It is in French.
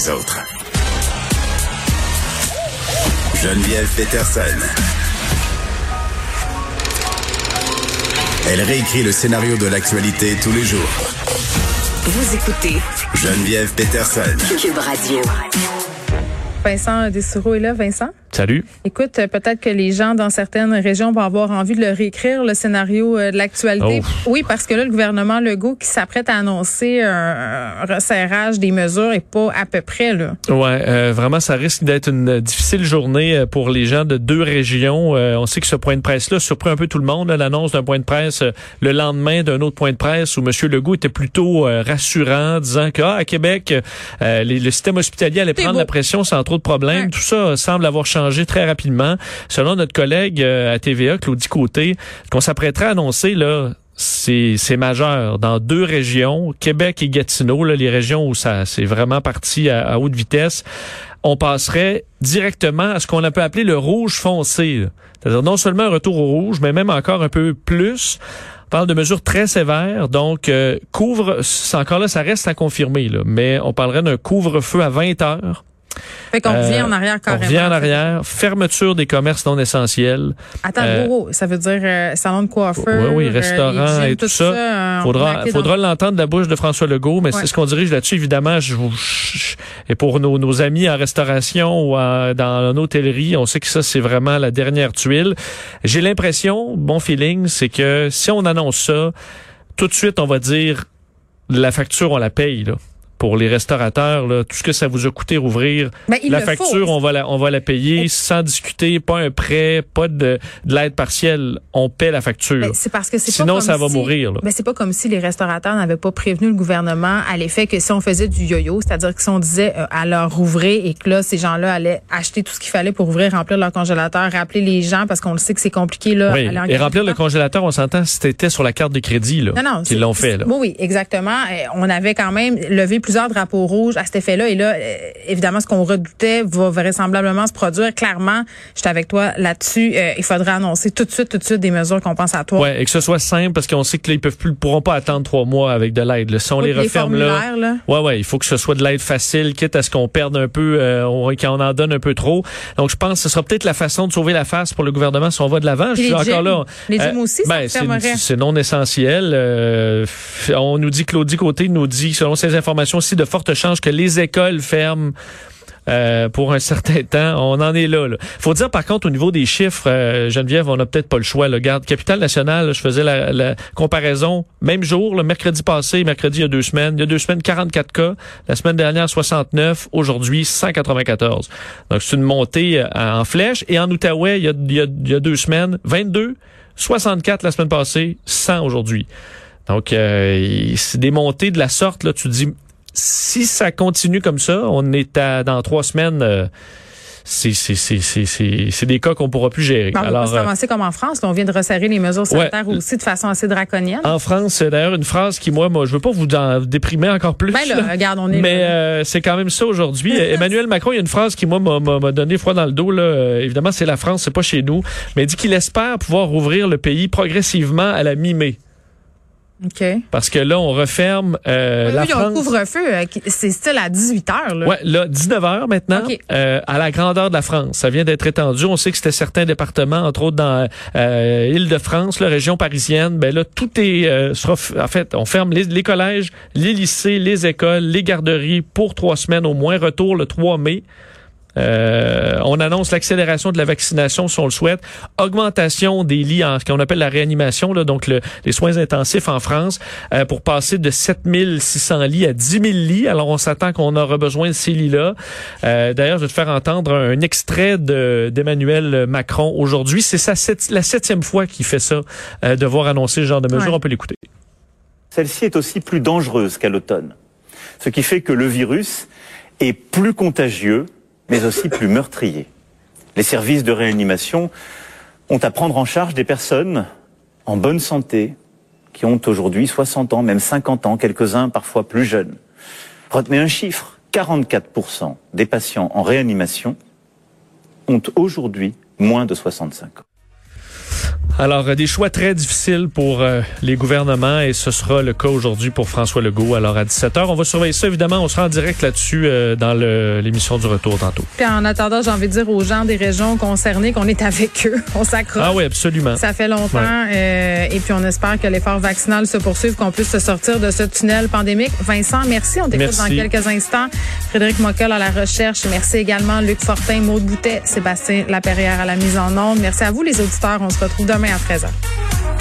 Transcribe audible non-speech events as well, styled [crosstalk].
les autres. Geneviève Peterson. Elle réécrit le scénario de l'actualité tous les jours. Vous écoutez Geneviève Peterson. Cube Radio. Vincent Dessoureau est là. Vincent? Salut. Écoute, euh, peut-être que les gens dans certaines régions vont avoir envie de le réécrire, le scénario euh, de l'actualité. Oh. Oui, parce que là, le gouvernement Legault qui s'apprête à annoncer un, resserrage des mesures est pas à peu près, là. Ouais, euh, vraiment, ça risque d'être une difficile journée pour les gens de deux régions. Euh, on sait que ce point de presse-là surprend un peu tout le monde. L'annonce d'un point de presse le lendemain d'un autre point de presse où M. Legault était plutôt euh, rassurant, disant que ah, à Québec, les- le système hospitalier allait prendre beau. la pression sans trop de problèmes. Ouais. Tout ça semble avoir changé très rapidement. Selon notre collègue euh, à TVA, Claudie Côté, qu'on s'apprêterait à annoncer là. C'est majeur dans deux régions, Québec et Gatineau, là, les régions où ça c'est vraiment parti à, haute vitesse. On passerait directement à ce qu'on peut appeler le rouge foncé. C'est-à-dire non seulement un retour au rouge, mais même encore un peu plus. On parle de mesures très sévères, donc euh, couvre, encore là, ça reste à confirmer, mais on parlerait d'un couvre-feu à 20 heures. Fait qu'on Euh, revient en arrière On carrément. revient en arrière, fermeture des commerces non essentiels. Attends, Euh, ça veut dire euh, salon de coiffeur. Oui, oui, euh, restaurant et tout ça. euh, on Faudra, faudra l'entendre de la bouche de François Legault, mais Ouais. c'est ce qu'on dirige là-dessus. Évidemment, je, je- et pour nos, nos amis en restauration ou en- dans l'hôtellerie, on sait que ça, c'est vraiment la dernière tuile. J'ai l'impression, bon feeling, c'est que si on annonce ça, tout de suite, on va dire la facture, on la paye, là. Pour les restaurateurs, là, tout ce que ça vous a coûté rouvrir, Ben, la facture, faut. on va la, on va la payer sans discuter, pas un prêt, pas de, de l'aide partielle. On paie la facture. Ben, c'est parce que c'est pas Sinon, comme ça va si- mourir. Là. Ben, c'est pas comme si les restaurateurs n'avaient pas prévenu le gouvernement à l'effet que si on faisait du yo-yo, c'est-à-dire que si on disait euh, à leur ouvrir et que là, ces gens-là allaient acheter tout ce qu'il fallait pour ouvrir, remplir leur congélateur, rappeler les gens parce qu'on le sait que c'est compliqué, là. Oui, et remplir le congélateur. on s'entend, c'était sur la carte de crédit là, Non, non. qu'ils l'ont fait. Là. Oui, oui, exactement. Euh, on avait quand même levé plusieurs drapeaux rouges à cet effet-là. Et là, euh, évidemment, ce qu'on redoutait va vraisemblablement se produire. Clairement, j'étais avec toi là-dessus. Euh, il faudrait annoncer tout de suite, tout de suite des mesures compensatoires. Ouais, et que ce soit simple parce qu'on sait que là, ils peuvent plus, pourront pas attendre trois mois avec de l'aide. là. Si on Oui, les referme là, formulaires, là. ouais, ouais, il faut que ce soit de l'aide facile, quitte à ce qu'on perde un peu, euh, on, qu'on en donne un peu trop. Donc, je pense que ce sera peut-être la façon de sauver la face pour le gouvernement si on va de l'avant. Je suis les encore gyms. là. Les gyms Euh, aussi, ben, c'est- non essentiel. On nous dit Claudie Côté nous dit, selon ces informations aussi, de fortes chances que les écoles ferment. euh, pour un [laughs] certain temps, on en est là. là. Faut dire par contre au niveau des chiffres, euh, Geneviève, on n'a peut-être pas le choix. Le garde Capitale Nationale, je faisais la, la comparaison même jour, le mercredi passé, mercredi il y a deux semaines, il y a deux semaines 44 cas, la semaine dernière 69, aujourd'hui 194. Donc c'est une montée euh, en flèche. Et en Outaouais, il y a, il y a- il y a deux semaines 22, 64 la semaine passée, 100 aujourd'hui. Donc euh, c'est des montées de la sorte là. Tu dis si ça continue comme ça, on est à dans trois semaines. euh, c'est des cas qu'on pourra plus gérer. On va Alors se euh, ramasser comme en France. là. on vient de resserrer les mesures sanitaires aussi de façon assez draconienne. en France, c'est d'ailleurs une phrase qui moi, moi, je veux pas vous en déprimer encore plus. ben là, là. regarde, on est Mais euh, c'est quand même ça aujourd'hui. Euh, [laughs] Emmanuel Macron, il y a une phrase qui moi m'a donné froid dans le dos. Là. Euh, évidemment, c'est la France, c'est pas chez nous. Mais il dit qu'il espère pouvoir rouvrir le pays progressivement à la mi-mai. OK. Parce que là, on referme euh, Eux, la un France. couvre-feu. euh, C'est style à 18 heures. Là. Ouais, là, 19 heures maintenant, OK. euh, à la grandeur de la France. Ça vient d'être étendu. On sait que c'était certains départements, entre autres dans euh, Île-de-France, la région parisienne. Ben là, tout est euh, sera en fait, on ferme les, les collèges, les lycées, les écoles, les garderies pour trois semaines au moins. Retour le 3 mai. Euh, on annonce l'accélération de la vaccination si on le souhaite, augmentation des lits en ce qu'on appelle la réanimation, là, donc le- les soins intensifs en France, euh, pour passer de 7600 lits à 10 000 lits. Alors on s'attend qu'on aura besoin de ces lits-là. Euh, D'ailleurs, je vais te faire entendre un extrait de- d'Emmanuel Macron aujourd'hui. C'est sa sept- la septième fois qu'il fait ça, euh, devoir annoncer ce genre de mesures. Ouais. On peut l'écouter. Celle-ci est aussi plus dangereuse qu'à l'automne. Ce qui fait que le virus est plus contagieux, mais aussi plus meurtrier. Les services de réanimation ont à prendre en charge des personnes en bonne santé, qui ont aujourd'hui 60 ans, même 50 ans, quelques-uns parfois plus jeunes. Retenez un chiffre, 44% des patients en réanimation ont aujourd'hui moins de 65 ans. Alors, euh, des choix très difficiles pour euh, les gouvernements et ce sera le cas aujourd'hui pour François Legault. Alors, à 17h, on va surveiller ça, évidemment. On sera en direct là-dessus euh, dans l'émission du retour tantôt. Puis en attendant, j'ai envie de dire aux gens des régions concernées qu'on est avec eux. [laughs] On s'accroche. Ah oui, absolument. Ça fait longtemps euh, et puis on espère que l'effort vaccinal se poursuive, qu'on puisse se sortir de ce tunnel pandémique. Vincent, merci. On t'écoute dans quelques instants. Frédéric Mockel à la recherche. Merci également Luc Fortin, Maude Boutet, Sébastien Laperrière à la mise en onde. Merci à vous les auditeurs. On se retrouve demain à 13h.